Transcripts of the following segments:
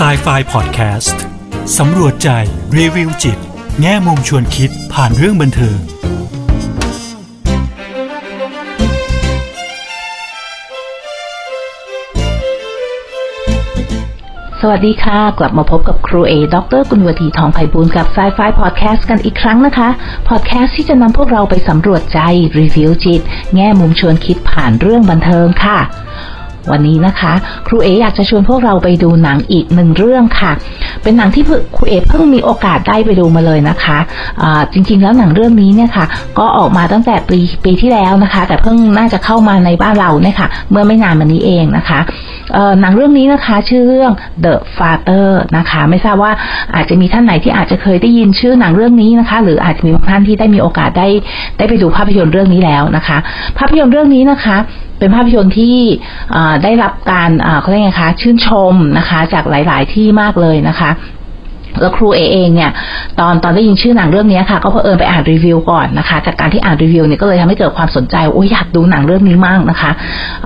s i ไฟพอดแคสต์สำรวจใจ รีวิวจิต แง่มุมชวนคิดผ่านเรื่องบันเทิงสวัสดีค่ะ กลับมาพบกับครูเอ ดรกุลวทีทองไพบูลกับ s ายไฟพอดแคสต์กันอีกครั้งนะคะ พอดแคสต์ที่จะนำพวกเราไปสำรวจใจ รีวิวจิต แง่มุมชวนคิดผ่านเรื่องบันเทิงค่ะ วันนี้นะคะ ครูเออยากจะชวนพวกเราไปดูหนังอีกหนึ่งเรื่องค่ะ เป็นหนังที่ครูเอเพิ่งมีโอกาสได้ไปดูมาเลยนะคะะจริงๆ แล้วหนังเรื่องนี้เนี่ยค่ะ ก็ออกมาตั้งแต่ปีปีที่แล้วนะคะ แต่เพิ่งน่าจะเข้ามาในบ้านเราเนี่ยค่ะ เมื่อไม่นานมานี้เองนะคะหนังเรื่องนี้นะคะชื่อเรื่อง The Father นะคะ ไม่ทราบว่าอาจจะมีท่านไหนที่อาจจะเคยได้ยินชื่อหนังเรื่องนี้นะคะ หรืออาจจะมีบางท่านที่ได้มีโอกาสได้ได้ไปดูภาพยนตร์เรื่องนี้แล้วนะคะ ภาพยนตร์เรื่องนี้นะคะ เป็นภาพยนตร์ที่ได้รับการเขาเรียกไงคะชื่นชมนะคะ จากหลาย ๆ ที่มากเลยนะคะแล้วครูเอเองเนี่ยตอนตอนได้ยินชื่อหนังเรื่องนี้ค่ะ ก็เพอเอิญไปอ่านรีวิวก่อนนะคะจากการที่อ่านรีวิวเนี่ยก็เลยทำให้เกิดความสนใจโอ้ยอยากดูหนังเรื่องนี้มากนะคะ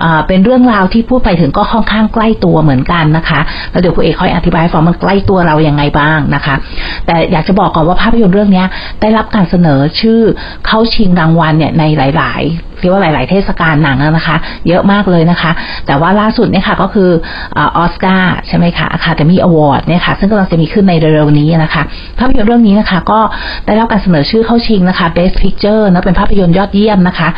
อ่าเป็นเรื่องราวที่พูดไปถึงก็ค่อนข้างใกล้ตัวเหมือนกันนะคะแล้วเดี๋ยวครูเอค่อยอธิบายฟังมันใกล้ตัวเราอย่างไงบ้างนะคะ แต่อยากจะบอกก่อนว่าภาพยนตร์เรื่องนี้ได้รับการเสนอชื่อเข้าชิงรางวัลเนี่ยในหลาย ๆเรียกว่าหลาย ๆ เทศกาลหนังนะคะ เยอะมากเลยนะคะ แต่ว่าล่าสุดเนี่ยค่ะก็คือออสการ์ใช่ไหมคะ Academy Award เนี่ยค่ะซึ่งกำลังจะมีขึ้นในเร็วๆนี้นะคะภาพยนตร์เรื่องนี้นะคะ ก็ได้รับการเสนอชื่อเข้าชิงนะคะ Best Picture นะเป็นภาพยนตร์ยอดเยี่ยมนะคะ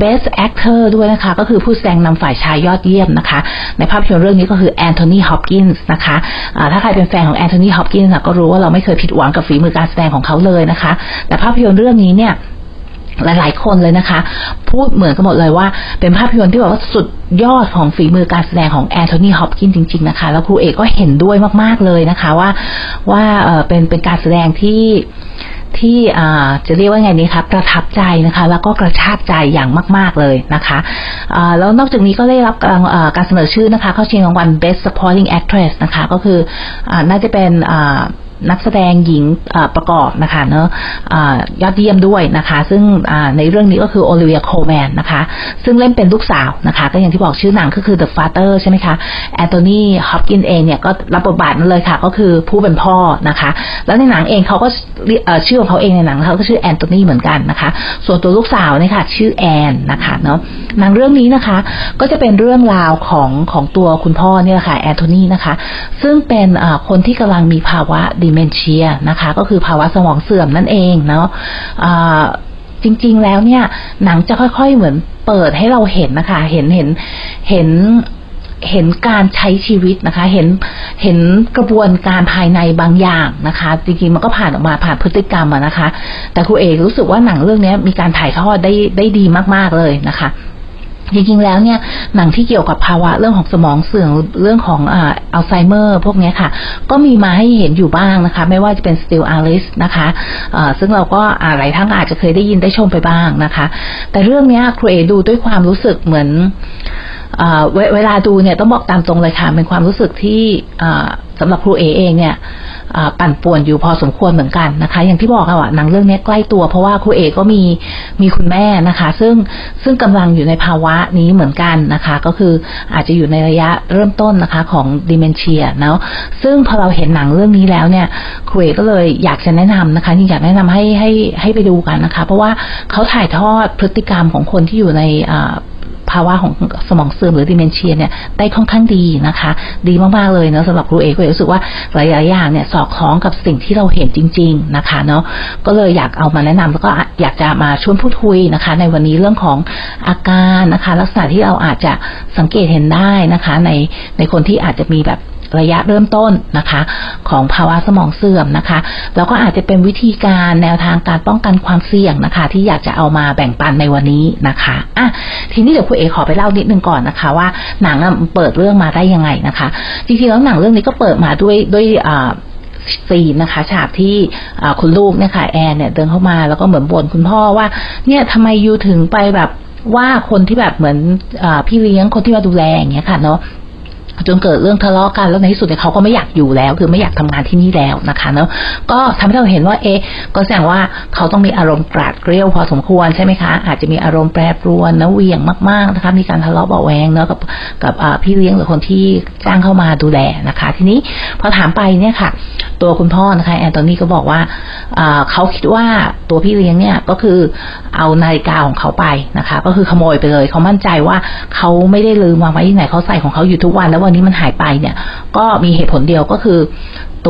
Best Actor ด้วยนะคะ ก็คือผู้แสดงนำฝ่ายชายยอดเยี่ยมนะคะ ในภาพยนตร์เรื่องนี้ก็คือแอนโทนีฮอปกินส์นะคะะถ้าใครเป็นแฟนของแอนโทนีฮอปกินส์ก็รู้ว่าเราไม่เคยผิดหวังกับฝีมือการแสดงของเขาเลยนะคะ แต่ภาพยนตร์เรื่องนี้เนี่ย หลายๆ คนเลยนะคะ พูดเหมือนกันหมดเลยว่า เป็นภาพยนตร์ที่แบบว่าสุดยอดของฝีมือการแสดงของแอนโทนีฮอปกินจริง ๆ นะคะ แล้วครูเอกก็เห็นด้วยมาก ๆ เลยนะคะ ว่าว่าเป็นเป็นการแสดงที่ที่จะเรียกว่าไงนี้คะประทับใจนะคะ แล้วก็กระชากใจอย่างมาก ๆเลยนะคะแล้วนอกจากนี้ก็ได้รับการเสนอชื่อนะคะ เข้าชิงรางวัล Best Supporting Actress นะคะ ก็คืออน่าจะเป็น นักแสดงหญิงประกอบนะคะเนาะยอดเยี่ยมด้วยนะคะ ซึ่งในเรื่องนี้ก็คือโอลิเวียโคแมนนะคะ ซึ่งเล่นเป็นลูกสาวนะคะ ก็อย่างที่บอกชื่อหนังก็คือ The Father ใช่ไหมคะแอนโทนีฮอปกินเองเนี่ยก็รับบทบาทนั้นเลยค่ะ ก็คือผู้เป็นพ่อนะคะ แล้วในหนังเองเขาก็ชื่อของเขาเองในหนังเขาก็ชื่อแอนโทนีเหมือนกันนะคะ ส่วนตัวลูกสาวเนี่ยค่ะชื่อแอนนะคะเนาะหนังเรื่องนี้นะคะก็จะเป็นเรื่องราวของของตัวคุณพ่อเนี่ยค่ะแอนโทนีนะคะ ซึ่งเป็นคนที่กำลังมีภาวะดิเมนเชียนะคะ ก็คือภาวะสมองเสื่อมนั่นเองเนาะจริง ๆ แล้วเนี่ย หนังจะค่อยๆเหมือนเปิดให้เราเห็นนะคะ เห็นเห็นเห็นเห็นการใช้ชีวิตนะคะ เห็นเห็นกระบวนการภายในบางอย่างนะคะ จริงๆมันก็ผ่านออกมาผ่านพฤติกรรมนะคะ แต่ครูเอกรู้สึกว่าหนังเรื่องนี้มีการถ่ายทอดได้ได้ดีมากๆเลยนะคะ จริงๆ แล้วเนี่ยหนังที่เกี่ยวกับภาวะเรื่องของสมองเสื่อมเรื่องของอัลไซเมอร์ พวกนี้ค่ะ ก็มีมาให้เห็นอยู่บ้างนะคะ ไม่ว่าจะเป็น Still Alice นะคะะซึ่งเราก็หลายท่านอาจจะเคยได้ยินได้ชมไปบ้างนะคะ แต่เรื่องนี้ครูเอดูด้วยความรู้สึกเหมือนเวลาดูเนี่ยต้องบอกตามตรงเลยค่ะ เป็นความรู้สึกที่ สำหรับครูเอเองเนี่ยปั่นป่วนอยู่พอสมควรเหมือนกันนะคะ อย่างที่บอกค่ะหนังเรื่องนี้ใกล้ตัวเพราะว่าครูเอก็มีมีคุณแม่นะคะ ซึ่งซึ่งกำลังอยู่ในภาวะนี้เหมือนกันนะคะ ก็คืออาจจะอยู่ในระยะเริ่มต้นนะคะของดิเมนเชียเนาะซึ่งพอเราเห็นหนังเรื่องนี้แล้วเนี่ยครูเอก็เลยอยากจะแนะนำนะคะที่อยากแนะนำให้ให้ให้ไปดูกันนะคะ เพราะว่าเขาถ่ายทอดพฤติกรรมของคนที่อยู่ใน ภาวะของสมองเสื่อมหรือดิเมนเชียเนี่ยได้ค่อนข้างดีนะคะ ดีมากๆเลยเนาะสำหรับครูเอกก็รู้สึกว่าหลายๆอย่างเนี่ยสอดคล้องกับสิ่งที่เราเห็นจริง ๆนะคะเนาะก็เลยอยากเอามาแนะนำแล้วก็อยากจะมาชวนพูดคุยนะคะ ในวันนี้เรื่องของอาการนะคะ ลักษณะที่เราอาจจะสังเกตเห็นได้นะคะ ในในคนที่อาจจะมีแบบ ระยะเริ่มต้นนะคะ ของภาวะสมองเสื่อมนะคะแล้วก็อาจจะเป็นวิธีการแนวทางการป้องกันความเสี่ยงนะคะ ที่อยากจะเอามาแบ่งปันในวันนี้นะคะอะทีนี้เดี๋ยวคุณเอขอไปเล่านิดนึงก่อนนะคะ ว่าหนังเปิดเรื่องมาได้ยังไงนะคะจริงๆแล้วหนังเรื่องนี้ก็เปิดมาด้วยด้วยอ่าซีนนะคะฉากที่คุณลูกเนี่ยค่ะแอนเนี่ยเดินเข้ามาแล้วก็เหมือนบ่นคุณพ่อว่า เนี่ยทำไมยูถึงไปแบบว่าคนที่แบบเหมือนอพี่เลี้ยงคนที่มาดูแลอย่างเงี้ยค่ะเนาะ จนเกิดเรื่องทะเลาะกันแล้วในที่สุดเนี่ยเขาก็ไม่อยากอยู่แล้ว คือไม่อยากทำงานที่นี่แล้วนะคะเนาะก็ทำให้เราเห็นว่าเอ๊ก็แสดงว่าเขาต้องมีอารมณ์กราดเกลียวพอสมควรใช่ไหมคะ อาจจะมีอารมณ์แปรปรวนนะเวี่ยงมากๆนะคะมีการทะเลาะเบาแวงเนาะกับกับพี่เลี้ยงหรือคนที่จ้างเข้ามาดูแลนะคะ ทีนี้พอถามไปเนี่ยค่ะ ตัวคุณพ่อนะคะแอนโทนีก็บอกว่าเขาคิดว่าตัวพี่เลี้ยงเนี่ยก็คือเอานาฬิกาของเขาไปนะคะ ก็คือขโมยไปเลย เขามั่นใจว่าเขาไม่ได้ลืมวางไว้ที่ไหนเขาใส่ของเขาอยู่ทุกวันแล้ววันนี้มันหายไปเนี่ย ก็มีเหตุผลเดียวก็คือ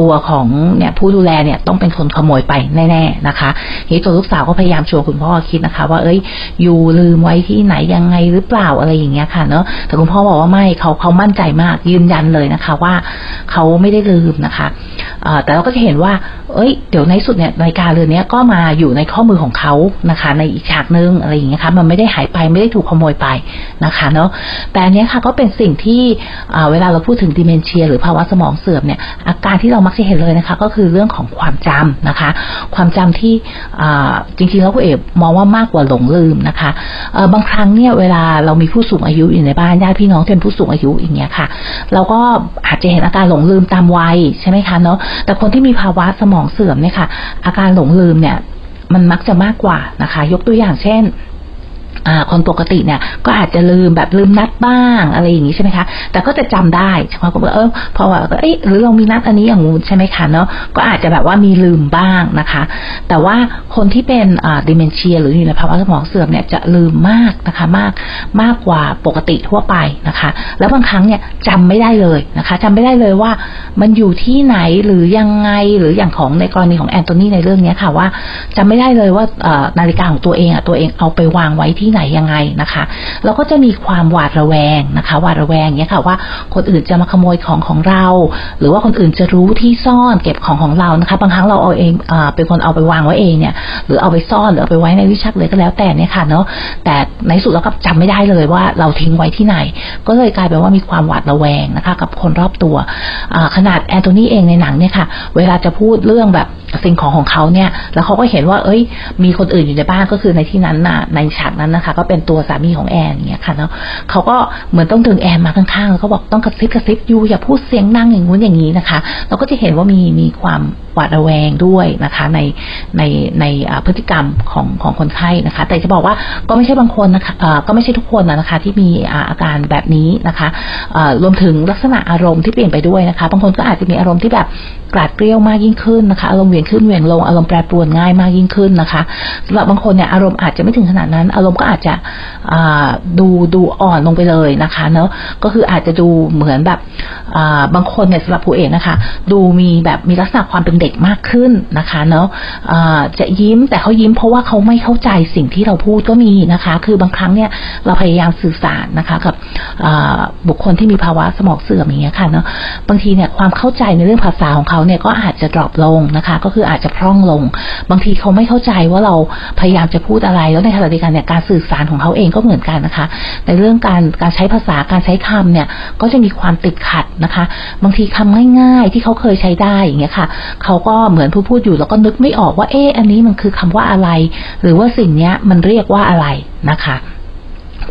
ตัวของเนี่ยผู้ดูแลเนี่ยต้องเป็นคนขโมยไปแน่ๆนะคะทีตัวลูกสาวก็พยายามชวนคุณพ่อคิดนะคะ ว่าเอ้ยอยู่ลืมไว้ที่ไหนยังไงหรือเปล่าอะไรอย่างเงี้ยค่ะเนาะแต่คุณพ่อบอกว่าไม่เขาเขามั่นใจมากยืนยันเลยนะคะ ว่าเขาไม่ได้ลืมนะคะแต่เราก็จะเห็นว่า เอ้ย เดี๋ยวในสุดเนี่ยนาฬิกาเรือนนี้ก็มาอยู่ในข้อมือของเขานะคะ ในอีกฉากนึงอะไรอย่างเงี้ยค่ะ มันไม่ได้หายไปไม่ได้ถูกขโมยไปนะคะเนาะแต่อันนี้ค่ะก็เป็นสิ่งที่เวลาเราพูดถึงดิเมนเชีย หรือภาวะสมองเสื่อมเนี่ยอาการที่เรามักจะเห็นเลยนะคะ ก็คือเรื่องของความจำนะคะ ความจำที่จริงๆแล้วคุณเอกมองว่ามากกว่าหลงลืมนะคะบางครั้งเนี่ยเวลาเรามีผู้สูงอายุอยู่ในบ้านญาติพี่น้องที่เป็นผู้สูงอายุอย่างเงี้ยค่ะ เราก็อาจจะเห็นอาการหลงลืมตามวัยใช่ไหมคะเนาะแต่คนที่มีภาวะสมองเสื่อมเนี่ยค่ะ อาการหลงลืมเนี่ยมันมักจะมากกว่านะคะ ยกตัวอย่างเช่น คนปกติเนี่ยก็อาจจะลืมแบบลืมนัดบ้างอะไรอย่างนี้ใช่ไหมคะ แต่ก็จะจำได้ใช่ไหมก็บอกเออพอว่าเอ้หรือเรามีนัดอันนี้อย่างงูใช่ไหมคะเนาะก็อาจจะแบบว่ามีลืมบ้างนะคะ แต่ว่าคนที่เป็นอ่าดิเมนเชีย หรืออยู่ในภาวะสมองเสื่อมเนี่ยจะลืมมากนะคะมากมากกว่าปกติทั่วไปนะคะ แล้วบางครั้งเนี่ยจำไม่ได้เลยนะคะจำไม่ได้เลยว่ามันอยู่ที่ไหนหรือยังไงหรืออย่างของในกรณีของแอนโทนีในเรื่องนี้ค่ะว่าจำไม่ได้เลยว่านาฬิกาของตัวเองอะตัวเองเอาไปวางไว้ที่ไหนยังไงนะคะแล้วก็จะมีความหวาดระแวงนะคะหวาดระแวงเนี้ยค่ะว่าคนอื่นจะมาขโมยของของเรา หรือว่าคนอื่นจะรู้ที่ซ่อนเก็บของของเรานะคะ บางครั้งเราเอาเองอ่าเป็นคนเอาไปวางไว้เองเนี่ยหรือเอาไปซ่อนหรือเอาไปไว้ในวิชักเลยก็แล้วแต่เนี่ยค่ะเนาะแต่ในสุดเราก็จำไม่ได้เลยว่าเราทิ้งไว้ที่ไหน ก็เลยกลายเป็นว่ามีความหวาดระแวงนะคะ กับคนรอบตัวขนาดแอนโทนีเองในหนังเนี่ยค่ะ เวลาจะพูดเรื่องแบบ สิ่งของของเขาเนี่ย แล้วเขาก็เห็นว่า เอ้ย มีคนอื่นอยู่ในบ้านก็คือในที่นั้นน่ะ ในฉากนั้นนะคะ ก็เป็นตัวสามีของแอนอย่างเงี้ยค่ะเนาะเขาก็เหมือนต้องดึงแอนมาข้างๆแล้วเขาบอกต้องกระซิบกระซิบอยู่อย่าพูดเสียงดังอย่างงู้นอย่างนี้นะคะ เราก็จะเห็นว่ามีมีความหวาดระแวงด้วยนะคะ ในในในพฤติกรรมของของคนไข้นะคะ แต่จะบอกว่าก็ไม่ใช่บางคนนะคะก็ไม่ใช่ทุกคนนะคะ ที่มีอาการแบบนี้นะคะรวมถึงลักษณะอารมณ์ที่เปลี่ยนไปด้วยนะคะ บางคนก็อาจจะมีอารมณ์ที่แบบกราดเกลี้ยวมากยิ่งขึ้นนะคะ อารมณ์เวียนขึ้นเหวี่ยนลงอารมณ์แปรปรวนง่ายมากยิ่งขึ้นนะคะสำหรับบางคนเนี่ยอารมณ์อาจจะไม่ถึงขนาดนั้น อารมณ์ก็อาจจะดูดูอ่อนลงไปเลยนะคะเนาะก็คืออาจจะดูเหมือนแบบบางคนเนี่ยสำหรับผู้เอกนะคะ ดูมีแบบมีลักษณะความเป็นเด็กมากขึ้นนะคะเนาะจะยิ้มแต่เขายิ้มเพราะว่าเขาไม่เข้าใจสิ่งที่เราพูดก็มีนะคะ คือบางครั้งเนี่ยเราพยายามสื่อสารนะคะ กับบุคคลที่มีภาวะสมองเสื่อมอย่างเงี้ยค่ะเนาะบางทีเนี่ยความเข้าใจในเรื่องภาษาของเขาเนี่ยก็อาจจะดรอปลงนะคะ ก็คืออาจจะพร่องลง บางทีเขาไม่เข้าใจว่าเราพยายามจะพูดอะไร แล้วในขณะเดียวกันเนี่ยการสื่อสารของเขาเองก็เหมือนกันนะคะ ในเรื่องการการใช้ภาษาการใช้คำเนี่ยก็จะมีความติดขัดนะคะ บางทีคำง่ายๆที่เขาเคยใช้ได้อย่างเงี้ยค่ะเขาก็เหมือนผู้พูดอยู่แล้วก็นึกไม่ออกว่าเอ๊ะอันนี้มันคือคำว่าอะไร หรือว่าสิ่งเนี้ยมันเรียกว่าอะไรนะคะ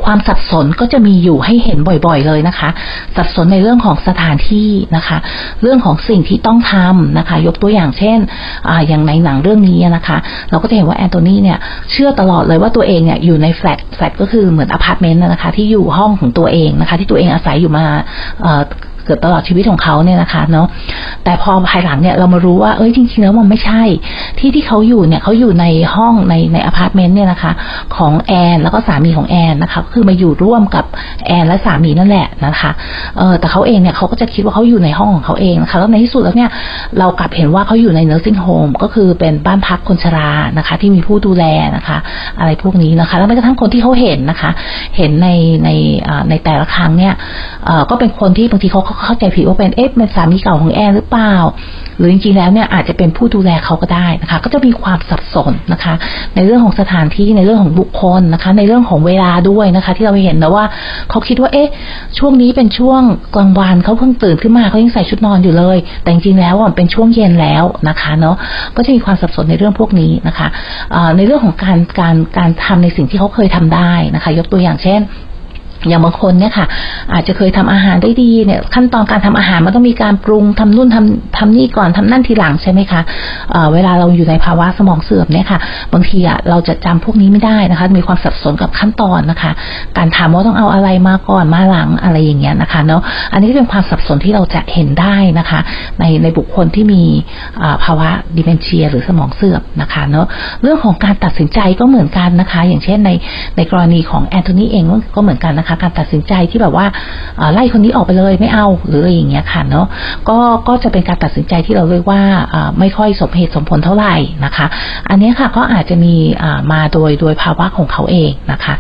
ความสับสนก็จะมีอยู่ให้เห็นบ่อยๆเลยนะคะ สับสนในเรื่องของสถานที่นะคะ เรื่องของสิ่งที่ต้องทำนะคะ ยกตัวอย่างเช่นออย่างในหนังเรื่องนี้นะคะ เราก็จะเห็นว่าแอนโทนีเนี่ยเชื่อตลอดเลยว่าตัวเองเนี่ยอยู่ในแฟลตแฟลตก็คือเหมือนอพาร์ตเมนต์นะคะ ที่อยู่ห้องของตัวเองนะคะ ที่ตัวเองอาศัยอยู่มา เกือบตลอดชีวิตของเขาเนี่ยนะคะเนาะแต่พอภายหลังเนี่ยเรามารู้ว่าเอ้ยจริงๆแล้วมันไม่ใช่ ที่ที่เขาอยู่เนี่ยเขาอยู่ในห้องในในอพาร์ตเมนต์เนี่ยนะคะ ของแอนแล้วก็สามีของแอนนะคะคือมาอยู่ร่วมกับแอนและสามีนั่นแหละนะคะเออแต่เขาเองเนี่ยเขาก็จะคิดว่าเขาอยู่ในห้องของเขาเองนะคะแล้วในที่สุดแล้วเนี่ยเรากลับเห็นว่าเขาอยู่ใน nursing home ก็คือเป็นบ้านพักคนชรานะคะ ที่มีผู้ดูแลนะคะ อะไรพวกนี้นะคะ แล้วแม้กระทั่งคนที่เขาเห็นนะคะ เห็นในในในแต่ละครั้งเนี่ยก็เป็นคนที่บางทีเขาเข้าใจผิดว่าเป็นเอ๊ะเป็นสามีเก่าของแอนหรือเปล่า หรือจริงๆแล้วเนี่ยอาจจะเป็นผู้ดูแลเขาก็ได้นะคะ ก็จะมีความสับสนนะคะ ในเรื่องของสถานที่ในเรื่องของบุคคลนะคะ ในเรื่องของเวลาด้วยนะคะ ที่เราเห็นนะว่าเขาคิดว่าเอ๊ะ ช่วงนี้เป็นช่วงกลางวันเขาเพิ่งตื่นขึ้นมาเขายังใส่ชุดนอนอยู่เลย แต่จริงๆแล้วเป็นช่วงเย็นแล้วนะคะเนาะก็จะมีความสับสนในเรื่องพวกนี้นะคะในเรื่องของการการการทำในสิ่งที่เขาเคยทำได้นะคะ ยกตัวอย่างเช่น อย่างบางคนเนี่ยค่ะ อาจจะเคยทำอาหารได้ดีเนี่ย ขั้นตอนการทำอาหารมันต้องมีการปรุงทำนู่นทำทำนี่ก่อนทำนั่นทีหลังใช่ไหมคะะเวลาเราอยู่ในภาวะสมองเสื่อมเนี่ยค่ะ บางทีอะเราจะจำพวกนี้ไม่ได้นะคะ มีความสับสนกับขั้นตอนนะคะ การถามว่าต้องเอาอะไรมาก่อนมาหลังอะไรอย่างเงี้ยนะคะเนาะอันนี้เป็นความสับสนที่เราจะเห็นได้นะคะ ในในบุคคลที่มีภาวะดิเมนเชีย หรือสมองเสื่อมนะคะเนาะเรื่องของการตัดสินใจก็เหมือนกันนะคะ อย่างเช่นในในกรณีของแอนโทนีเองก็เหมือนกันนะคะการตัดสินใจที่แบบว่าไล่คนนี้ออกไปเลยไม่เอาหรืออะไรอย่างเงี้ยค่ะเนาะก็ก็จะเป็นการตัดสินใจที่เราเรียกว่าไม่ค่อยสมเหตุสมผลเท่าไหร่นะคะ อันนี้ค่ะก็อาจจะมีมาโดยโดยภาวะของเขาเองนะคะ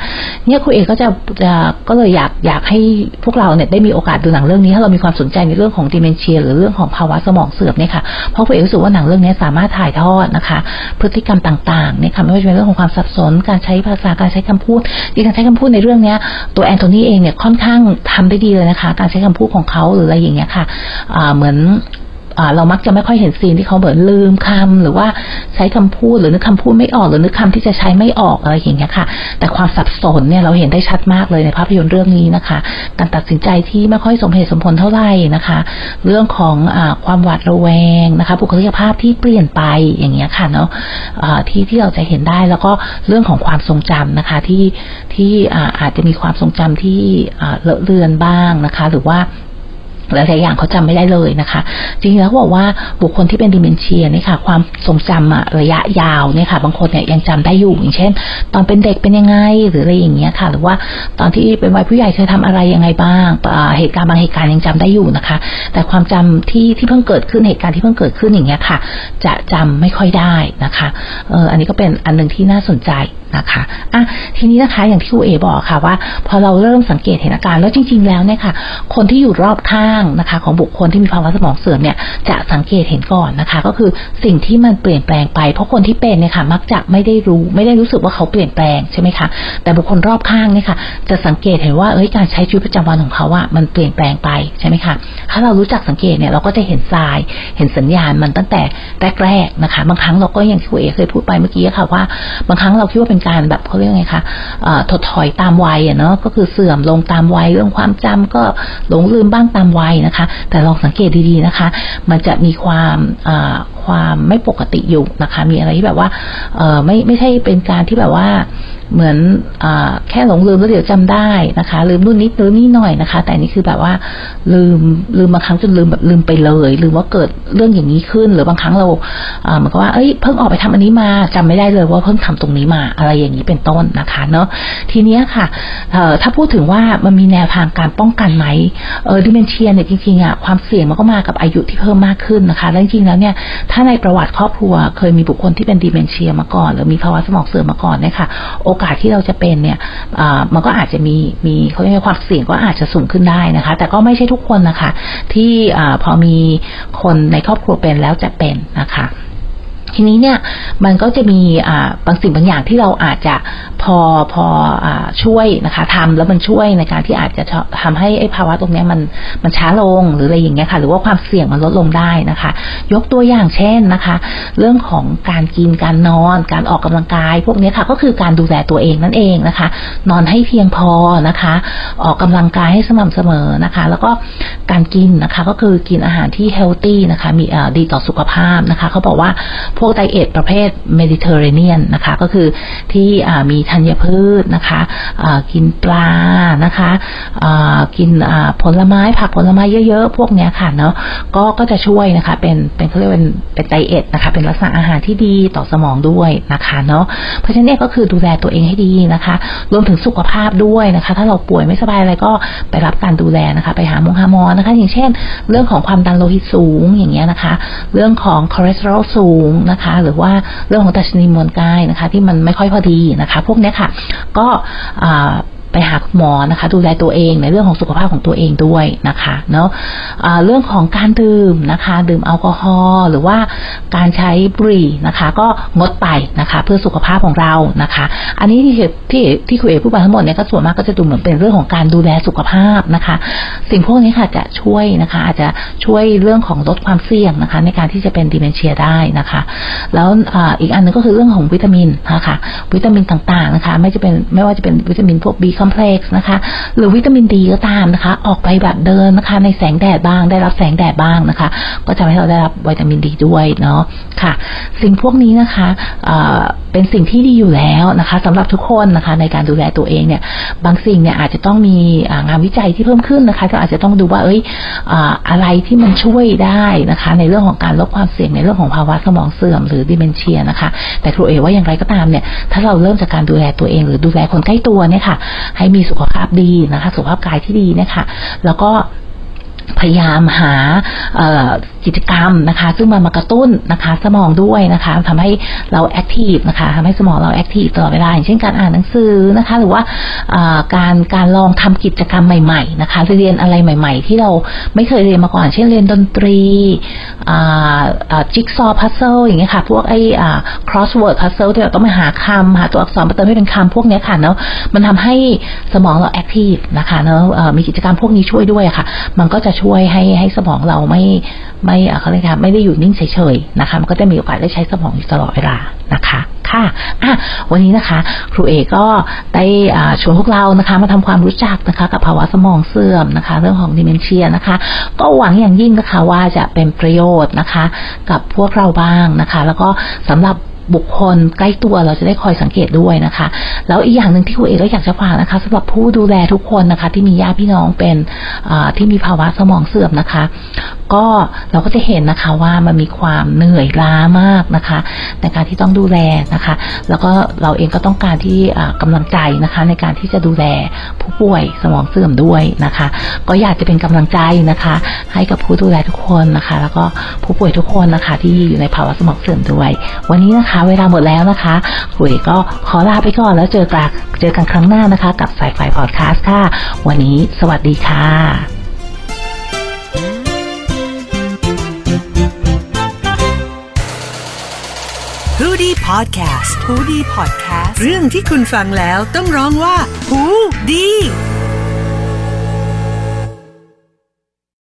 เนี่ยครูเอกก็จะจะก็เลยอยากอยากให้พวกเราเนี่ยได้มีโอกาสดูหนังเรื่องนี้ถ้าเรามีความสนใจในเรื่องของดิเมนเชีย หรือเรื่องของภาวะสมองเสื่อมเนี่ยค่ะเพราะครูเอกรู้สึกว่าหนังเรื่องนี้สามารถถ่ายทอดนะคะ พฤติกรรมต่างๆเนี่ยค่ะไม่ว่าจะเป็นเรื่องของความสับสน การใช้ภาษาการใช้คำพูดการใช้คำพูดในเรื่องเนี้ยตัวแอนโทนีเองเนี่ยค่อนข้างทำได้ดีเลยนะคะ การใช้คำพูดของเขาหรืออะไรอย่างเงี้ยค่ะเหมือน เรามักจะไม่ค่อยเห็นซีนที่เขาเหมือนลืมคำหรือว่าใช้คำพูดหรือนึกคำพูดไม่ออกหรือนึกคำที่จะใช้ไม่ออกอะไรอย่างเงี้ยค่ะ แต่ความสับสนเนี่ยเราเห็นได้ชัดมากเลยในภาพยนตร์เรื่องนี้นะคะ การตัดสินใจที่ไม่ค่อยสมเหตุสมผลเท่าไหร่นะคะ เรื่องของอความหวาดระแวงนะคะ บุคลิกภาพที่เปลี่ยนไปอย่างเงี้ยค่ะเนาะที่ที่เราจะเห็นได้แล้วก็เรื่องของความทรงจำนะคะที่ที่อาจจะมีความทรงจำที่เลอะเลือนบ้างนะคะ หรือว่า หลายๆอย่างเขาจำไม่ได้เลยนะคะ จริงๆแล้วเขาบอกว่าบุคคลที่เป็นดิเมนเชียนี่ค่ะ ความทรงจำอะระยะยาวเนี่ยค่ะ บางคนเนี่ยยังจำได้อยู่อย่างเช่น ตอนเป็นเด็กเป็นยังไงหรืออะไรอย่างเงี้ยค่ะ หรือว่าตอนที่เป็นวัยผู้ใหญ่เคยทำอะไรยังไงบ้างเหตุการณ์บางเหตุการณ์ยังจำได้อยู่นะคะ แต่ความจำที่ที่เพิ่งเกิดขึ้นเหตุการณ์ที่เพิ่งเกิดขึ้นอย่างเงี้ยค่ะ จะจำไม่ค่อยได้นะคะเอออันนี้ก็เป็นอันหนึ่งที่น่าสนใจ นะคะอะทีนี้นะคะอย่างที่ครูเอบอกค่ะว่า พอเราเริ่มสังเกตเห็นอาการแล้วจริง ๆ แล้วเนี่ยค่ะ คนที่อยู่รอบข้างนะคะ ของบุคคลที่มีภาวะสมองเสื่อมเนี่ยจะสังเกตเห็นก่อนนะคะ ก็คือสิ่งที่มันเปลี่ยนแปลงไป เพราะคนที่เป็นเนี่ยค่ะ มักจะไม่ได้รู้ไม่ได้รู้สึกว่าเขาเปลี่ยนแปลงใช่ไหมคะแต่บุคคลรอบข้างเนี่ยค่ะ จะสังเกตเห็นว่าเอ้ยการใช้ชีวิตประจำวันของเขาอะมันเปลี่ยนแปลงไปใช่ไหมคะถ้าเรารู้จักสังเกตเนี่ยเราก็จะเห็นทราย เห็นสัญญาณมันตั้งแต่แรกๆนะคะ บางครั้งเราก็อย่างที่ครูเอเคยพูดไปเมื่อกี้ค่ะว่า บางครั้งเราคิดว่าเป็นการแบบเขาเรียกไงคะถดถอยตามวัยอะเนาะก็คือเสื่อมลงตามวัยเรื่องความจำก็หลงลืมบ้างตามวัยนะคะ แต่ลองสังเกตดีๆนะคะ มันจะมีความความไม่ปกติอยู่นะคะ มีอะไรที่แบบว่าไม่ไม่ใช่เป็นการที่แบบว่าเหมือนอแค่หลงลืมแล้วเดี๋ยวจำได้นะคะ ลืมนู่นนิดลืมนี่หน่อยนะคะ แต่นี่คือแบบว่าลืมลืมบางครั้งจนลืมแบบลืมไปเลยลืมว่าเกิดเรื่องอย่างนี้ขึ้น หรือบางครั้งเราเหมือนกับว่าเอ้ยเพิ่งออกไปทำอันนี้มาจำไม่ได้เลยว่าเพิ่งทำตรงนี้มาอะไรอย่างนี้เป็นต้นนะคะเนาะทีนี้ค่ะถ้าพูดถึงว่ามันมีแนวทางการป้องกันไหมเออดิเมนเชียเนี่ยจริงๆอะความเสี่ยงมันก็มากับอายุที่เพิ่มมากขึ้นนะคะแล้วจริงๆแล้วเนี่ยถ้าในประวัติครอบครัวเคยมีบุคคลที่เป็นดิเมนเชียมาก่อน หรือมีภาวะสมองเสื่อมมาก่อนเนี่ยค่ะโอกาสที่เราจะเป็นเนี่ยมันก็อาจจะมีมีเขาเรียกความเสี่ยงก็อาจจะสูงขึ้นได้นะคะ แต่ก็ไม่ใช่ทุกคนนะคะ ที่พอมีคนในครอบครัวเป็นแล้วจะเป็นนะคะ ทีนี้เนี่ยมันก็จะมีบางสิ่งบางอย่างที่เราอาจจะพอพออช่วยนะคะทำแล้วมันช่วยในการที่อาจจะทำให้ไอ้ภาวะตรงนี้มันมันช้าลงหรืออะไรอย่างเงี้ยค่ะ หรือว่าความเสี่ยงมันลดลงได้นะคะ ยกตัวอย่างเช่นนะคะ เรื่องของการกินการนอน การออกกำลังกาย พวกนี้ค่ะ ก็คือการดูแลตัวเองนั่นเองนะคะ นอนให้เพียงพอนะคะ ออกกำลังกายให้สม่ำเสมอนะคะ แล้วก็การกินนะคะก็คือกินอาหารที่ healthy นะคะ มีดีต่อสุขภาพนะคะเขาบอกว่าพวก diet ประเภทเมดิเตอร์เรเนียนนะคะ ก็คือที่มีธัญพืชนะคะกินปลานะคะกินผลไม้ผักผลไม้เยอะๆ พวกเนี้ยค่ะเนาะก็ก็จะช่วยนะคะเป็นเป็นเขาเรียกเป็นเป็น diet นะคะ เป็นลักษณะอาหารที่ดีต่อสมองด้วยนะคะเนาะเพราะฉะนั้นก็คือดูแลตัวเองให้ดีนะคะ รวมถึงสุขภาพด้วยนะคะ ถ้าเราป่วยไม่สบายอะไรก็ไปรับการดูแลนะคะ ไปหาหมอหาหมอนะคะ อย่างเช่น เรื่องของความดันโลหิตสูงอย่างเงี้ยนะคะ เรื่องของคอเลสเตอรอลสูงนะคะ หรือว่าเรื่องของดัชนีมวลกายนะคะ ที่มันไม่ค่อยพอดีนะคะ พวกนี้ค่ะ ก็ ไปหาหมอนะคะ ดูแลตัวเองในเรื่องของสุขภาพของตัวเองด้วยนะคะเนาะะเรื่องของการดื่มนะคะ ดื่มแอลกอฮอล์หรือว่าการใช้บุหรี่นะคะ ก็งดไปนะคะ เพื่อสุขภาพของเรานะคะ อันนี้ที่ที่ที่คุยผู้บาทั้งหมดเนี่ยก็ส่วนมากก็จะดูเหมือนเป็นเรื่องของการดูแลสุขภาพนะคะ สิ่งพวกนี้ค่ะจะช่วยนะคะ อาจจะช่วยเรื่องของลดความเสี่ยงนะคะ ในการที่จะเป็นดิเมนเชียได้นะคะ แล้วอีกอันนึงก็คือเรื่องของวิตามินนะคะ วิตามินต่างๆนะคะ ไม่จะเป็นไม่ว่าจะเป็นวิตามินพวก B คอมเพล็กซ์นะคะ หรือวิตามินดีก็ตามนะคะ ออกไปแบบเดินนะคะ ในแสงแดดบ้าง ได้รับแสงแดดบ้างนะคะ ก็จะให้เราได้รับวิตามินดีด้วยเนาะค่ะ สิ่งพวกนี้นะคะเเป็นสิ่งที่ดีอยู่แล้วนะคะสำหรับทุกคนนะคะ ในการดูแลตัวเองเนี่ย บางสิ่งเนี่ยอาจจะต้องมีงานวิจัยที่เพิ่มขึ้นนะคะก็อาจจะต้องดูว่าเอ้ยอะไรที่มันช่วยได้นะคะ ในเรื่องของการลดความเสี่ยงในเรื่องของภาวะสมองเสื่อมหรือ dementia นะคะ แต่ครูเอว่าอย่างไรก็ตามเนี่ย ถ้าเราเริ่มจากการดูแลตัวเอง หรือดูแลคนใกล้ตัวเนี่ยค่ะให้มีสุขภาพดีนะคะ สุขภาพกายที่ดีนะคะ แล้วก็พยายามหากิจกรรมนะคะ ซึ่งมันมากระตุ้นนะคะ สมองด้วยนะคะทำให้เรา active นะคะทำให้สมองเรา active ตลอดเวลาอย่างเช่นการอ่านหนังสือนะคะ หรือว่าการการลองทำกิจกรรมใหม่ ๆ นะคะเรียนอะไรใหม่ ๆ ที่เราไม่เคยเรียนมาก่อน เช่นเรียนดนตรี jigsaw puzzle อย่างเงี้ยค่ะ พวกไอ้ crossword puzzle ที่เราต้องไปหาคำหาตัวอักษรมาเติมให้เป็นคำพวกนี้ค่ะเนาะมันทำให้สมองเรา active นะคะเนาะมีกิจกรรมพวกนี้ช่วยด้วยค่ะ มันก็จะช่วยให้ให้สมองเราไม่ไไม่เขาเรียกค่ะไม่ได้อยู่นิ่งเฉยๆนะคะ มันก็จะมีโอกาสได้ใช้สมองอยู่ตลอดเวลานะคะค่ะอะวันนี้นะคะ ครูเอกก็ได้ชวนพวกเรานะคะ มาทำความรู้จักนะคะ กับภาวะสมองเสื่อมนะคะ เรื่องของดิเมนเชียนะคะ ก็หวังอย่างยิ่งนะคะว่าจะเป็นประโยชน์นะคะ กับพวกเราบ้างนะคะ แล้วก็สำหรับ บุคคลใกล้ตัวเราจะได้คอยสังเกตด้วยนะคะ แล้วอีกอย่างหนึ่งที่ครูเอกก็อยากจะฝากนะคะสำหรับผู้ดูแลทุกคนนะคะ ที่มีญาติพี่น้องเป็นที่มีภาวะสมองเสื่อมนะคะ ก็เราก็จะเห็นนะคะว่ามันมีความเหนื่อยล้ามากนะคะในการที่ต้องดูแลนะคะ แล้วก็เราเองก็ต้องการที่กำลังใจนะคะ ในการที่จะดูแลผู้ป่วยสมองเสื่อมด้วยนะคะ ก็อยากจะเป็นกำลังใจนะคะ ให้กับผู้ดูแลทุกคนนะคะ แล้วก็ผู้ป่วยทุกคนนะคะ ที่อยู่ในภาวะสมองเสื่อมด้วย วันนี้นะคะเวลาหมดแล้วนะคะคุยก็ขอลาไปก่อนแล้วเจอกันเจอกันครั้งหน้านะคะ กับสายไฟพอดแคสต์ค่ะ วันนี้สวัสดีค่ะฮูดี้พอดแคสต์ฮูดี้พอดแคสต์เรื่องที่คุณฟังแล้วต้องร้องว่าฮูดี